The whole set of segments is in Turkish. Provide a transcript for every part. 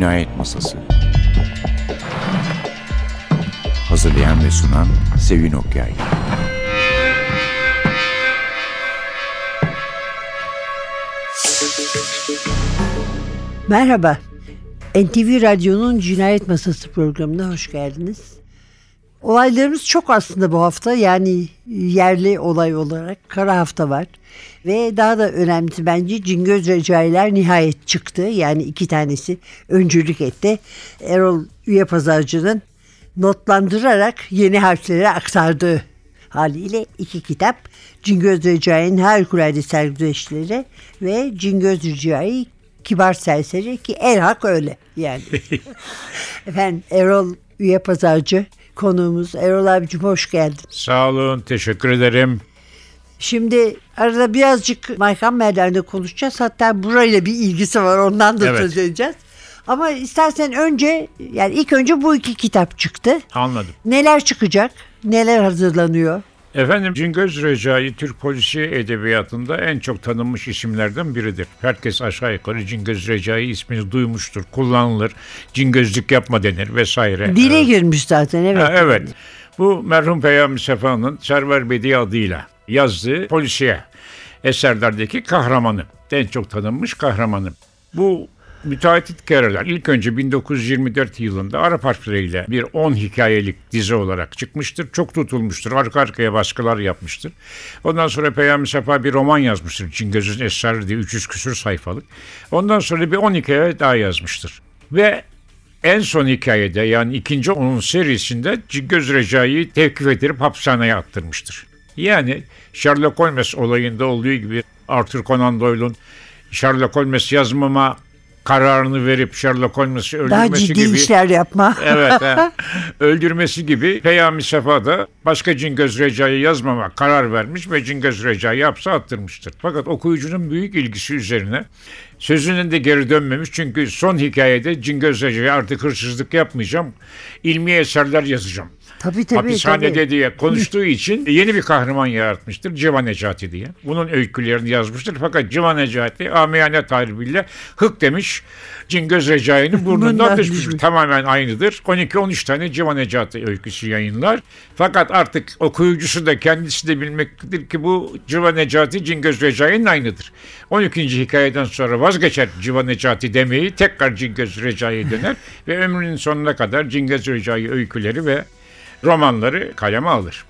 Cinayet Masası Hazırlayan ve sunan Sevin Okyay Merhaba. NTV Radyo'nun Cinayet Masası programına hoş geldiniz. Olaylarımız çok aslında bu hafta yani yerli olay olarak kara hafta var. Ve daha da önemlisi bence Cingöz Recailer nihayet çıktı. Yani iki tanesi öncülük etti. Erol Üye Pazarcı'nın notlandırarak yeni harfleri aktardığı haliyle iki kitap. Cingöz Recai'nin harikulade sergüzeşleri ve Cingöz Recai kibar serseri ki el hak öyle yani. Efendim Erol Üye Pazarcı konuğumuz. Erol abicim hoş geldin. Sağ olun, teşekkür ederim. Şimdi arada birazcık Maykan Merdan'da konuşacağız. Hatta burayla bir ilgisi var ondan da Evet. söz edeceğiz. Ama istersen önce yani ilk önce bu iki kitap çıktı. Anladım. Neler çıkacak? Neler hazırlanıyor? Efendim Cingöz Recai Türk polisi edebiyatında en çok tanınmış isimlerden biridir. Herkes aşağı yukarı Cingöz Recai ismini duymuştur, kullanılır. Cingözlük yapma denir vesaire. Dile Evet. girmiş zaten evet. Ha, evet. Bu merhum Peyami Sefa'nın Server Bedi adıyla yazdığı polisiye eserlerdeki kahramanı. En çok tanınmış kahramanı. Bu müteahhit kereler ilk önce 1924 yılında Arap harfleriyle bir 10 hikayelik dizi olarak çıkmıştır. Çok tutulmuştur. Arka arkaya baskılar yapmıştır. Ondan sonra Peyami Sefa bir roman yazmıştır. Cingöz'ün Esrarı diye 300 küsür sayfalık. Ondan sonra bir 10 hikaye daha yazmıştır. Ve en son hikayede yani ikinci onun serisinde Cingöz Recai'yi tevkif edilip hapishaneye attırmıştır. Yani Sherlock Holmes olayında olduğu gibi Arthur Conan Doyle'un Sherlock Holmes yazmama kararını verip Sherlock Holmes'i Daha öldürmesi ciddi gibi işler yapma. evet he. öldürmesi gibi Peyami Sefa da başka Cingöz Recai'yi yazmama karar vermiş ve Cingöz Recai'yi hapse attırmıştır. Fakat okuyucunun büyük ilgisi üzerine sözünün de geri dönmemiş çünkü son hikayede Cingöz Recai artık hırsızlık yapmayacağım, ilmi eserler yazacağım. Tabii tabii. Hapishanede tabii. diye konuştuğu için yeni bir kahraman yaratmıştır. Civan Necati diye. Bunun öykülerini yazmıştır. Fakat Civan Necati amiyane tarifiyle hık demiş. Cingöz Recai'nin burnundan düşmüş. Tamamen aynıdır. 12-13 tane Civan Necati öyküsü yayınlar. Fakat artık okuyucusu da kendisi de bilmektedir ki bu Civan Necati Cingöz Recai'nin aynıdır. 12. hikayeden sonra vazgeçer Civan Necati demeyi tekrar Cingöz Recai'ye döner ve ömrünün sonuna kadar Cingöz Recai öyküleri ve romanları kaleme alır.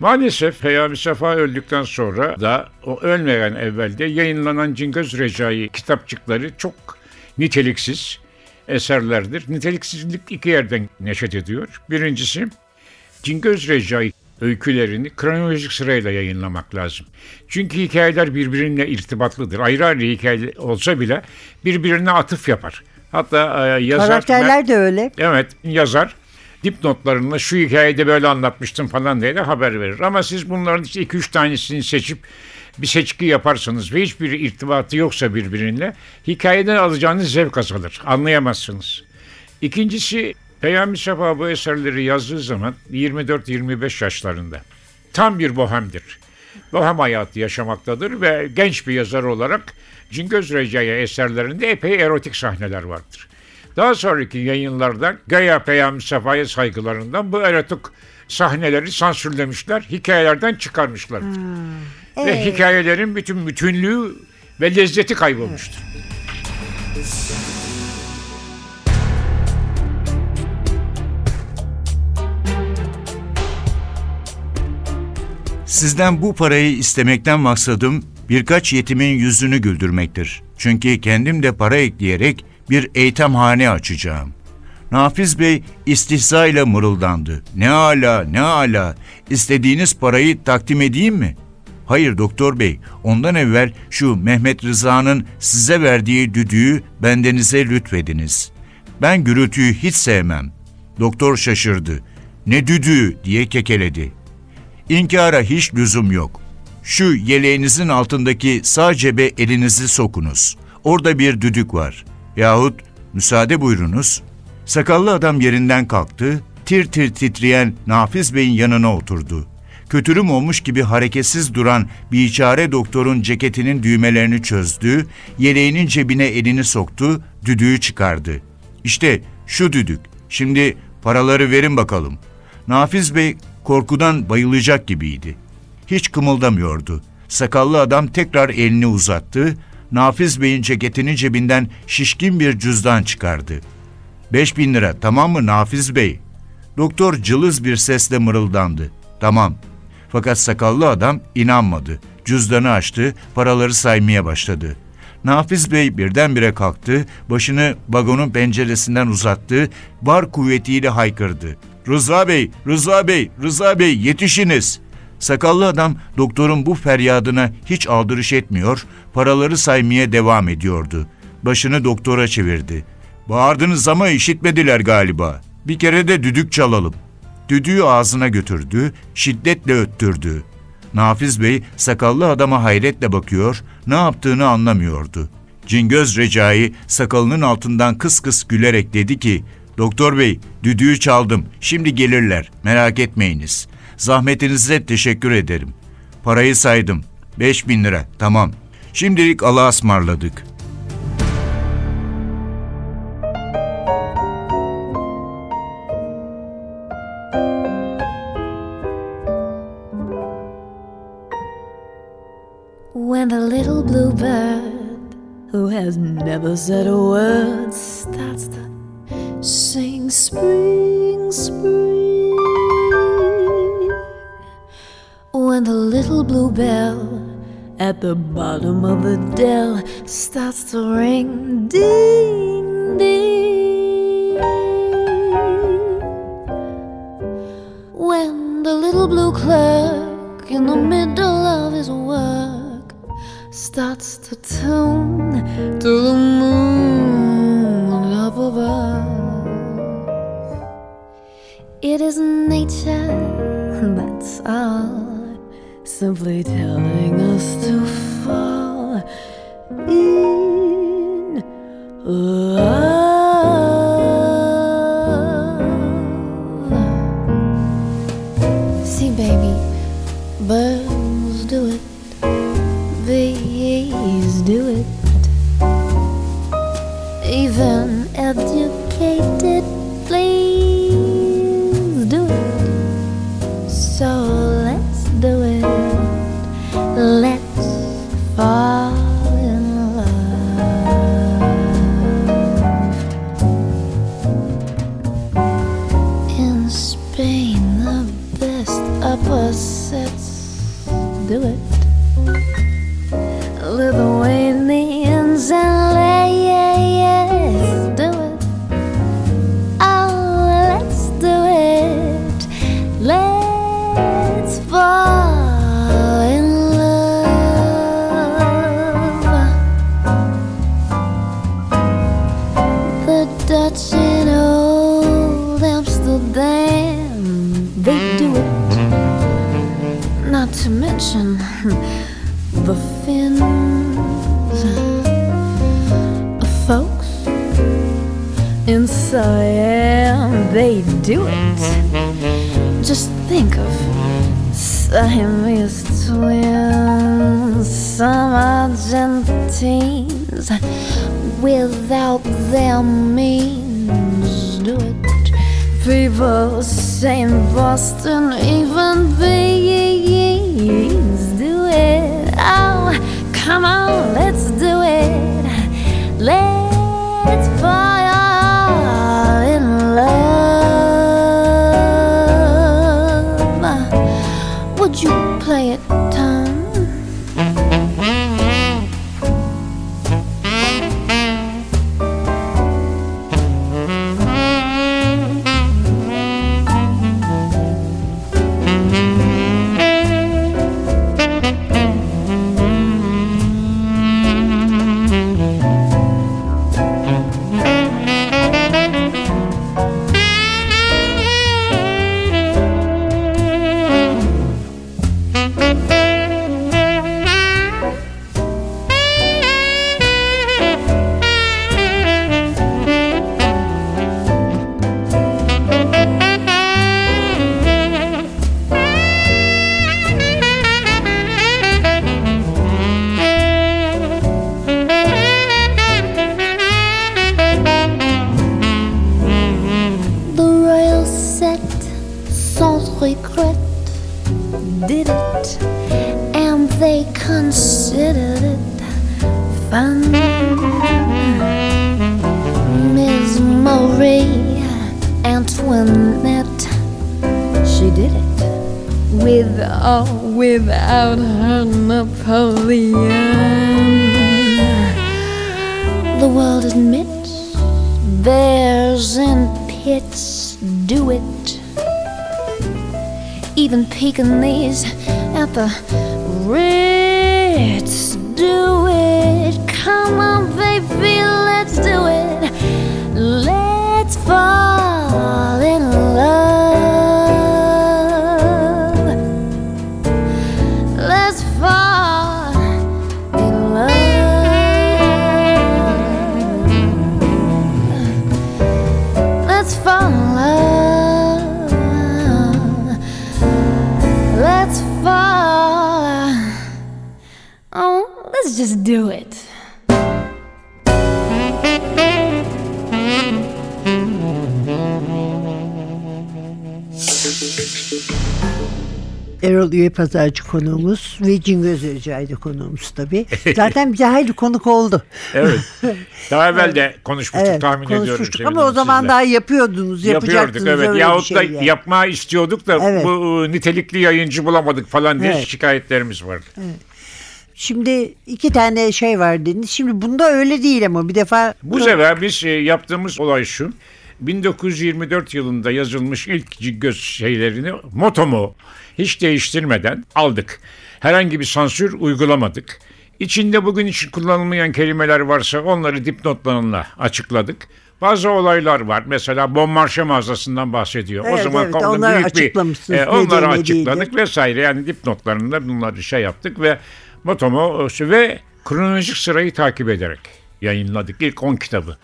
Maalesef Peyami Sefa öldükten sonra da o ölmeyen evvelde yayınlanan Cingöz Recai kitapçıkları çok niteliksiz eserlerdir. Niteliksizlik iki yerden neşet ediyor. Birincisi Cingöz Recai öykülerini kronolojik sırayla yayınlamak lazım. Çünkü hikayeler birbirine irtibatlıdır. Ayrı ayrı hikaye olsa bile birbirine atıf yapar. Hatta e, yazar... Karakterler de öyle. Evet yazar dipnotlarında şu hikayede böyle anlatmıştım falan diye de haber verir. Ama siz bunların işte 2-3 tanesini seçip bir seçki yaparsanız ve hiçbir irtibatı yoksa birbiriyle hikayeden alacağınız zevk azalır. Anlayamazsınız. İkincisi Peyami Sefa bu eserleri yazdığı zaman 24-25 yaşlarında. Tam bir bohemdir. Bohem hayatı yaşamaktadır ve genç bir yazar olarak Cingöz Recai eserlerinde epey erotik sahneler vardır. Daha sonraki yayınlarda Gaya Peyami Sefa'ya saygılarından bu erotik sahneleri sansürlemişler, hikayelerden çıkarmışlar. Ve Ee, hikayelerin bütün bütünlüğü ve lezzeti kaybolmuştur. Sizden bu parayı istemekten maksadım birkaç yetimin yüzünü güldürmektir. Çünkü kendim de para ekleyerek bir eğitimhane açacağım. Nafiz Bey istihza ile mırıldandı. Ne ala ne ala istediğiniz parayı takdim edeyim mi? Hayır doktor bey ondan evvel şu Mehmet Rıza'nın size verdiği düdüğü bendenize lütfediniz. Ben gürültüyü hiç sevmem. Doktor şaşırdı. Ne düdüğü diye kekeledi. İnkara hiç lüzum yok. Şu yeleğinizin altındaki sağ cebe elinizi sokunuz. Orada bir düdük var. Yahut müsaade buyurunuz. Sakallı adam yerinden kalktı, tir tir titreyen Nafiz Bey'in yanına oturdu. Kötürüm olmuş gibi hareketsiz duran biçare doktorun ceketinin düğmelerini çözdü, yeleğinin cebine elini soktu, düdüğü çıkardı. İşte şu düdük. Şimdi paraları verin bakalım. Nafiz Bey korkudan bayılacak gibiydi. Hiç kımıldamıyordu. Sakallı adam tekrar elini uzattı. Nafiz Bey'in ceketinin cebinden şişkin bir cüzdan çıkardı. Beş bin lira tamam mı Nafiz Bey? Doktor cılız bir sesle mırıldandı. Tamam. Fakat sakallı adam inanmadı. Cüzdanı açtı, paraları saymaya başladı. Nafiz Bey birdenbire kalktı, başını vagonun penceresinden uzattı, var kuvvetiyle haykırdı. Rıza Bey, Rıza Bey, Rıza Bey yetişiniz. Sakallı adam doktorun bu feryadına hiç aldırış etmiyor, paraları saymaya devam ediyordu. Başını doktora çevirdi. Bağırdınız ama işitmediler galiba. Bir kere de düdük çalalım. Düdüğü ağzına götürdü, şiddetle öttürdü. Nafiz Bey sakallı adama hayretle bakıyor, ne yaptığını anlamıyordu. Cingöz Recai sakalının altından kıs kıs gülerek dedi ki, Doktor Bey, düdüğü çaldım, şimdi gelirler, merak etmeyiniz. Zahmetinize teşekkür ederim. Parayı saydım, beş bin lira, tamam. Şimdilik Allah'a ısmarladık. When the little blue bird, who has never said a word, starts to sing spring, spring. When the little blue bell at the bottom of the dell starts to ring, ding, ding. When the little blue clerk in the middle of his work starts to tune to the moon above. It is nature, that's all, simply telling us to fall in love. See, baby, birds do it, bees do it, even educated Dutch old Amsterdam, they do it. Not to mention the Finns, folks in Siam, they do it. Just think of Siamese twins, some Argentines without their means do it. People say in Boston, even bees do it. Oh, come on, let's do it. Let's fall in love. Would you play it, peeking these at the Pazarcı konuğumuz ve Cingöz Recai'de konuğumuz tabii. Zaten bize hayli konuk oldu. Evet. Daha evvel de konuşmuştuk Evet tahmin ediyorum. konuşmuştuk Sevgili ama o zaman sizle. daha yapıyordunuz, yapacaktınız Yapıyorduk evet. Yahut bir da şey. yani. yapmayı istiyorduk da Evet. bu e, nitelikli yayıncı bulamadık falan diye Evet. şikayetlerimiz vardı. Şimdi iki tane şey var dediniz. Şimdi bunda öyle değil ama bir defa Bu sefer biz e, yaptığımız olay şu. 1924 yılında yazılmış ilk göz şeylerini motomu hiç değiştirmeden aldık. Herhangi bir sansür uygulamadık. İçinde bugün için kullanılmayan kelimeler varsa onları dipnotlarına açıkladık. Bazı olaylar var. Mesela Bon Marché mağazasından bahsediyor. o Evet, zaman evet, onları büyük bir e, onları açıkladık vesaire. Yani dipnotlarında bunları şey yaptık ve motomu ve kronolojik sırayı takip ederek yayınladık. İlk 10 kitabı.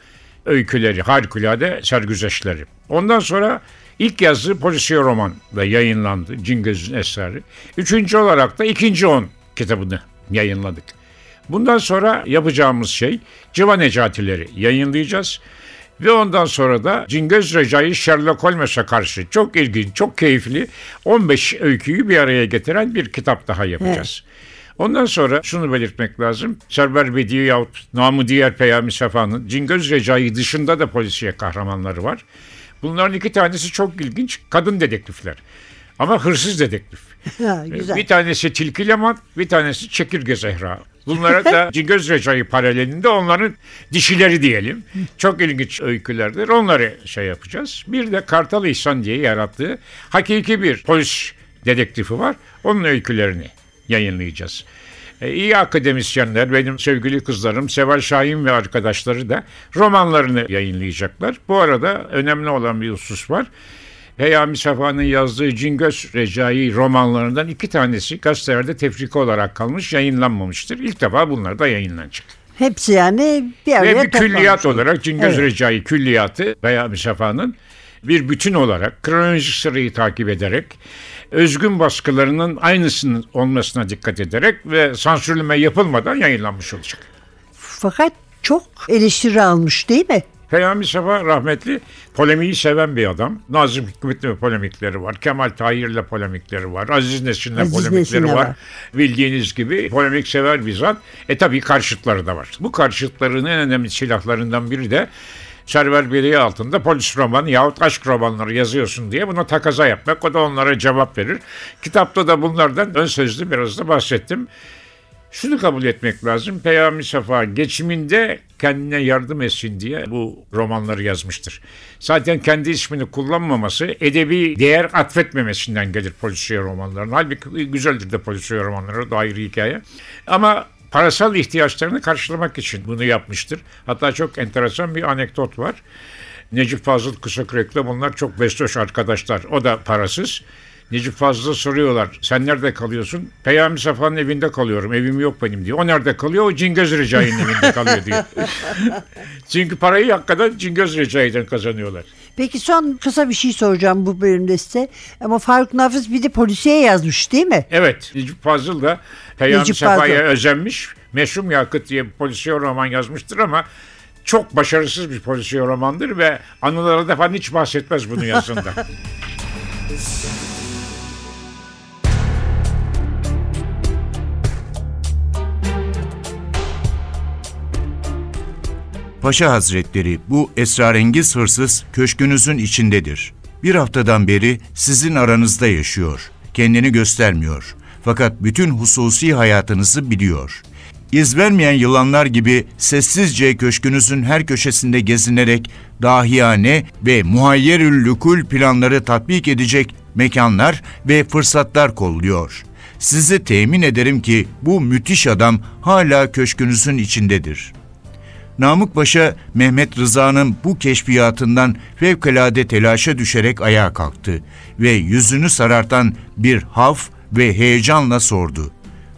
Öyküleri, harikulade sergüzeşleri. Ondan sonra ilk yazdığı polisiye roman da yayınlandı. Cingöz'ün eseri. Üçüncü olarak da ikinci 10 kitabını yayınladık. Bundan sonra yapacağımız şey Civa Necatileri yayınlayacağız. Ve ondan sonra da Cingöz Recai Sherlock Holmes'e karşı çok ilginç, çok keyifli 15 öyküyü bir araya getiren bir kitap daha yapacağız. Ondan sonra şunu belirtmek lazım. Serber Bedi yahut namı diğer Peyami Sefa'nın Cingöz Recai dışında da polisiye kahramanları var. Bunların iki tanesi çok ilginç kadın dedektifler. Ama hırsız dedektif. Ha, güzel. Bir tanesi Tilki Leman, bir tanesi Çekirge Zehra. Bunlara da Cingöz Recai paralelinde onların dişileri diyelim. Çok ilginç öykülerdir. Onları şey yapacağız. Bir de Kartal İhsan diye yarattığı hakiki bir polis dedektifi var. Onun öykülerini yayınlayacağız. E, iyi akademisyenler, benim sevgili kızlarım Seval Şahin ve arkadaşları da romanlarını yayınlayacaklar. Bu arada önemli olan bir husus var. Peyami Safa'nın yazdığı Cingöz Recai romanlarından iki tanesi gazetelerde tefrika olarak kalmış, yayınlanmamıştır. İlk defa bunlar da yayınlanacak. Hepsi yani bir araya Ve bir külliyat olarak Cingöz Evet. Recai külliyatı Peyami Safa'nın bir bütün olarak kronolojik sırayı takip ederek özgün baskılarının aynısının olmasına dikkat ederek ve sansürleme yapılmadan yayınlanmış olacak. Fakat çok eleştiri almış değil mi? Peyami Safa rahmetli polemiği seven bir adam. Nazım Hikmet'le polemikleri var. Kemal Tahir'le polemikleri var. Aziz Nesin'le polemikleri Nesin'le var. var. Bildiğiniz gibi polemik sever bir zat. E tabii karşıtları da var. Bu karşıtların en önemli silahlarından biri de Server Beriye altında polis romanı yahut aşk romanları yazıyorsun diye buna takaza yapmak. O da onlara cevap verir. Kitapta da bunlardan ön sözlü biraz da bahsettim. Şunu kabul etmek lazım. Peyami Safa geçiminde kendine yardım etsin diye bu romanları yazmıştır. Zaten kendi ismini kullanmaması edebi değer atfetmemesinden gelir polisiye romanların. Halbuki güzeldir de polisiye romanları da ayrı hikaye. Ama parasal ihtiyaçlarını karşılamak için bunu yapmıştır. Hatta çok enteresan bir anekdot var. Necip Fazıl Kısakürek'le bunlar çok bestoş arkadaşlar. O da parasız. Necip Fazıl'a soruyorlar. Sen nerede kalıyorsun? Peyami Safa'nın evinde kalıyorum. Evim yok benim diyor. O nerede kalıyor? O Cingöz Recai'nin evinde kalıyor diyor. Çünkü parayı hakikaten Cingöz Recai'den kazanıyorlar. Peki son kısa bir şey soracağım bu bölümde size. Ama Faruk Nafiz bir de polisiye yazmış değil mi? Evet, Necip Fazıl da Peyami Safa'ya özenmiş. Meşhum Yakıt diye bir polisiye roman yazmıştır ama çok başarısız bir polisiye romandır ve anılara falan hiç bahsetmez bunu yazında. Paşa Hazretleri bu esrarengiz hırsız köşkünüzün içindedir. Bir haftadan beri sizin aranızda yaşıyor. Kendini göstermiyor. Fakat bütün hususi hayatınızı biliyor. İz vermeyen yılanlar gibi sessizce köşkünüzün her köşesinde gezinerek dahiyane ve muhayyerül lükul planları tatbik edecek mekanlar ve fırsatlar kolluyor. Size temin ederim ki bu müthiş adam hala köşkünüzün içindedir.'' Namık Paşa Mehmet Rıza'nın bu keşfiyatından fevkalade telaşa düşerek ayağa kalktı ve yüzünü sarartan bir haf ve heyecanla sordu.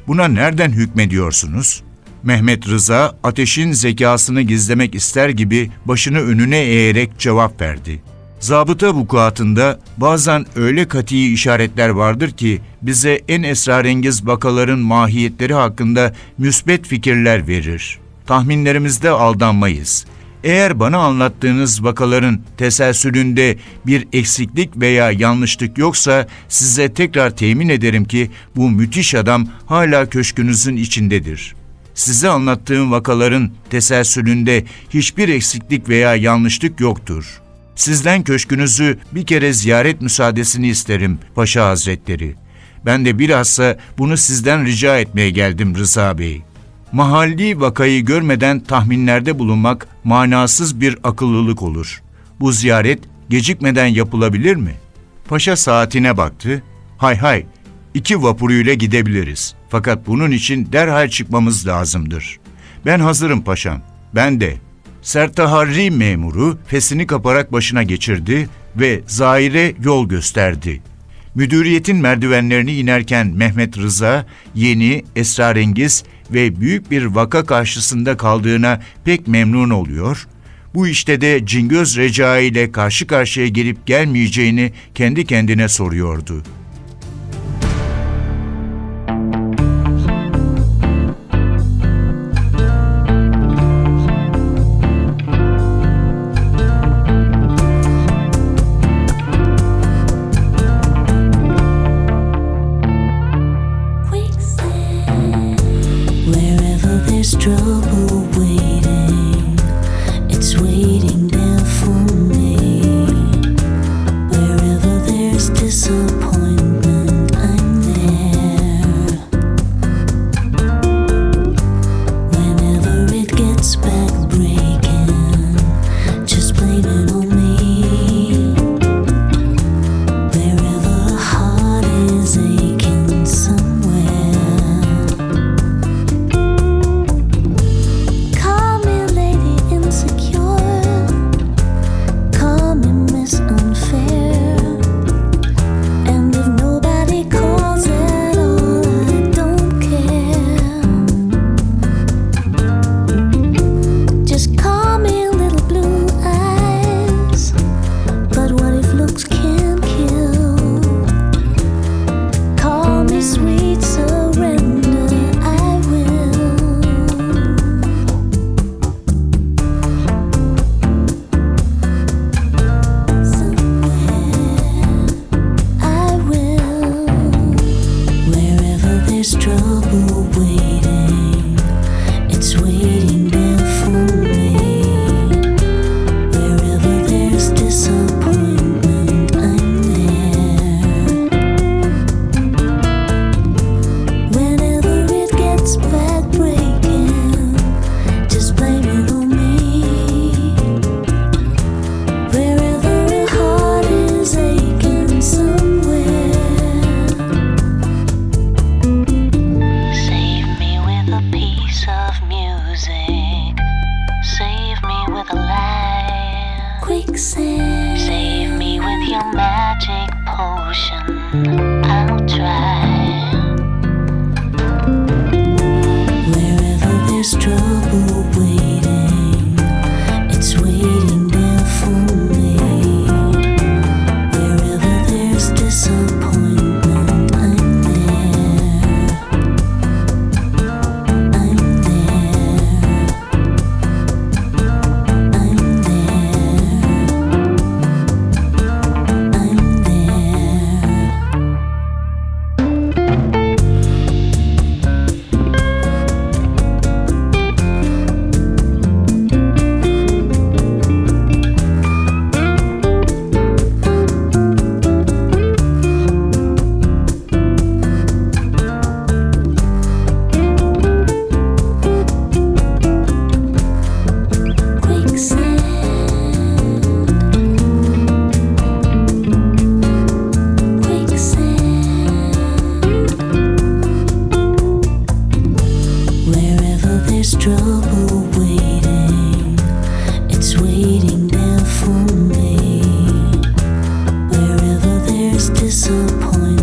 Buna nereden hükmediyorsunuz? Mehmet Rıza ateşin zekasını gizlemek ister gibi başını önüne eğerek cevap verdi. Zabıta vukuatında bazen öyle kati işaretler vardır ki bize en esrarengiz vakaların mahiyetleri hakkında müsbet fikirler verir.'' Tahminlerimizde aldanmayız. Eğer bana anlattığınız vakaların teselsülünde bir eksiklik veya yanlışlık yoksa size tekrar temin ederim ki bu müthiş adam hala köşkünüzün içindedir. Size anlattığım vakaların teselsülünde hiçbir eksiklik veya yanlışlık yoktur. Sizden köşkünüzü bir kere ziyaret müsaadesini isterim Paşa Hazretleri. Ben de bilhassa bunu sizden rica etmeye geldim Rıza Bey.'' Mahalli vakayı görmeden tahminlerde bulunmak manasız bir akıllılık olur. Bu ziyaret gecikmeden yapılabilir mi? Paşa saatine baktı. Hay hay, iki vapuruyla gidebiliriz. Fakat bunun için derhal çıkmamız lazımdır. Ben hazırım paşam. Ben de. Sertaharri memuru fesini kaparak başına geçirdi ve Zahir'e yol gösterdi. Müdüriyetin merdivenlerini inerken Mehmet Rıza yeni, esrarengiz ve büyük bir vaka karşısında kaldığına pek memnun oluyor. Bu işte de Cingöz Recai ile karşı karşıya gelip gelmeyeceğini kendi kendine soruyordu.'' disappointed.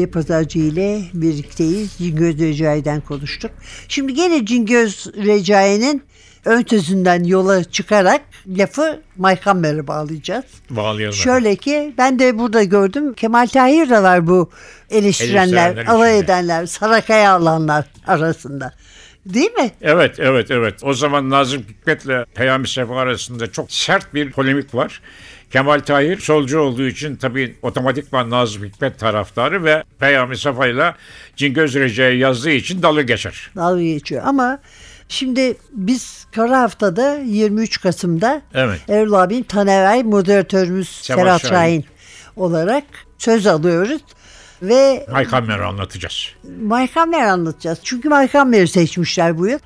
Üye Pazarcı ile birlikteyiz. Cingöz Recai'den konuştuk. Şimdi gene Cingöz Recai'nin ön sözünden yola çıkarak lafı Maykamber'e bağlayacağız. Bağlayalım. Şöyle ki ben de burada gördüm Kemal Tahir de var bu eleştirenler, Eleştirenler alay içinde. edenler, sarakaya alanlar arasında. Değil mi? Evet, evet, evet. O zaman Nazım Hikmet'le Peyami Sefa arasında çok sert bir polemik var. Kemal Tahir solcu olduğu için tabii otomatikman Nazım Hikmet taraftarı ve Peyami Sefa ile Cingöz Recai yazdığı için dalı geçer. Dalga geçiyor ama şimdi biz Kara Hafta'da 23 Kasım'da Evet. Erol abinin Taneray moderatörümüz Seval Serhat. Şahin olarak söz alıyoruz. Ve Maykammer'i anlatacağız. Maykammer anlatacağız. Çünkü Maykammer'i seçmişler bu yıl.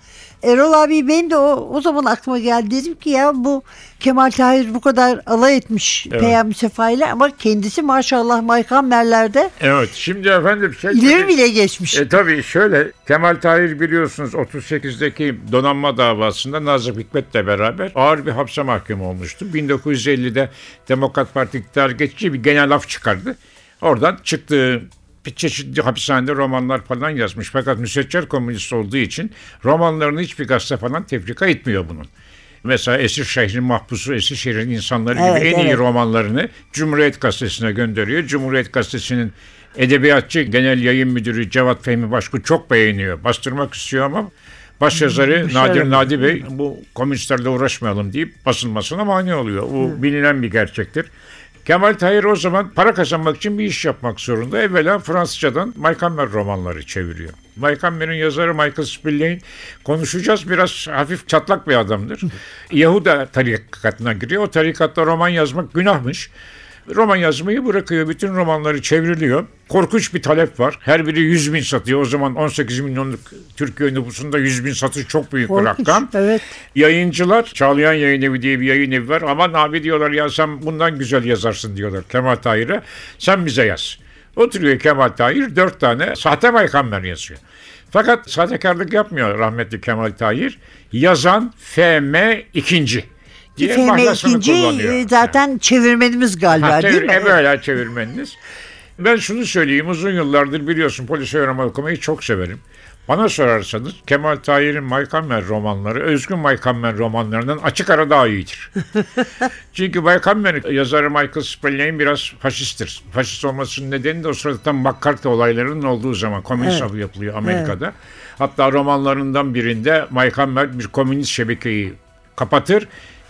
Erol abi benim de o, o zaman aklıma geldi. Dedim ki ya bu Kemal Tahir bu kadar alay etmiş Evet. Peyami Sefa ile ama kendisi maşallah Maykammer'lerde Evet, şimdi efendim şey... ileri bile geçmiş. E tabii şöyle Kemal Tahir biliyorsunuz 38'deki donanma davasında Nazım Hikmet'le beraber ağır bir hapse mahkum olmuştu. 1950'de Demokrat Parti iktidar geçici bir genel af çıkardı. Oradan çıktığı bir çeşitli hapishanede romanlar falan yazmış. Fakat müseccel komünist olduğu için romanlarını hiçbir gazete falan tefrika etmiyor bunun. Mesela Esir Şehrin Mahpusu, Esir Şehrin insanları Evet, gibi en iyi evet. romanlarını Cumhuriyet Gazetesi'ne gönderiyor. Cumhuriyet Gazetesi'nin edebiyatçı genel yayın müdürü Cevat Fehmi Başku çok beğeniyor. Bastırmak istiyor ama başyazarı şey Nadir yapıyor. Nadi Bey bu komünistlerle uğraşmayalım deyip basılmasına mani oluyor. Bu bilinen bir gerçektir. Kemal Tahir o zaman para kazanmak için bir iş yapmak zorunda. Evvela Fransızcadan Maykammer romanları çeviriyor. Maykammer'in yazarı Michael Spillane konuşacağız. Biraz hafif çatlak bir adamdır. Yahuda tarikatına giriyor. O tarikatta roman yazmak günahmış. Roman yazmayı bırakıyor. Bütün romanları çevriliyor. Korkunç bir talep var. Her biri 100 bin satıyor. O zaman 18 milyonluk Türkiye nüfusunda 100 bin satış çok büyük bir Korkunç. rakam. Evet. Yayıncılar, Çağlayan Yayın Evi diye bir yayın evi var. Aman abi diyorlar ya sen bundan güzel yazarsın diyorlar Kemal Tahir'e. Sen bize yaz. Oturuyor Kemal Tahir dört tane sahte maykammer yazıyor. Fakat sahtekarlık yapmıyor rahmetli Kemal Tahir. Yazan FM ikinci diye ikinci e, zaten çevirmenimiz galiba Ha, değil mi? e, böyle çevirmeniniz. Ben şunu söyleyeyim uzun yıllardır biliyorsun polisiye roman okumayı çok severim. Bana sorarsanız Kemal Tahir'in Maykammer romanları Özgün Maykammer romanlarından açık ara daha iyidir. Çünkü Maykammer yazarı Michael Spillane biraz faşisttir. Faşist olmasının nedeni de o sırada tam McCarthy olaylarının olduğu zaman komünist Evet. yapılıyor Amerika'da. Hatta romanlarından birinde Maykammer bir komünist şebekeyi kapatır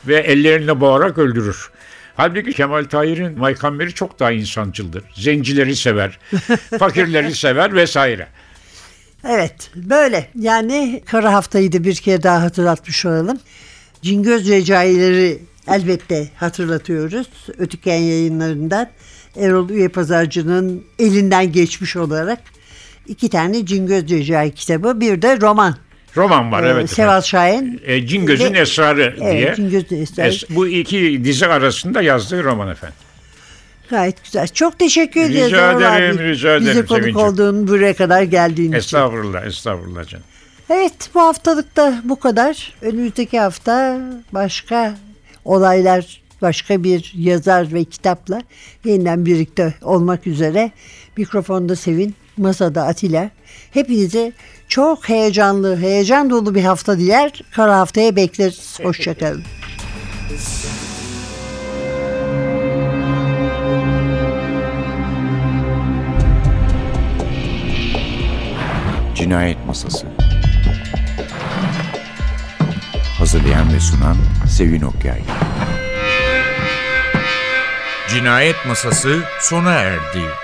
ve ellerini boğarak öldürür. Halbuki Kemal Tahir'in Maykamber'i çok daha insancıldır. Zencileri sever, fakirleri sever vesaire. Evet böyle yani kara haftayı da bir kere daha hatırlatmış olalım. Cingöz Recaileri elbette hatırlatıyoruz. Ötüken yayınlarından Erol Üye Pazarcı'nın elinden geçmiş olarak iki tane Cingöz Recai kitabı bir de roman. Roman var Ee, evet. Seval. Şahin. E, Cingöz'ün Ve- Esrarı Evet, diye. Cingöz'ün Esrarı. Es- bu iki dizi arasında yazdığı roman efendim. Gayet güzel. Çok teşekkür Rica ederiz Erol ederim, abi. rica Bize ederim konuk Sevinç'im. olduğun buraya kadar geldiğin için. Estağfurullah, estağfurullah canım. Evet bu haftalık da bu kadar. Önümüzdeki hafta başka olaylar, başka bir yazar ve kitapla yeniden birlikte olmak üzere. Mikrofonda Sevin, masada Atilla. Hepinize çok heyecanlı, heyecan dolu bir hafta diler. Kara haftaya bekleriz. Hoşçakalın. Cinayet Masası Hazırlayan ve sunan Sevin Okyay Cinayet Masası sona erdi.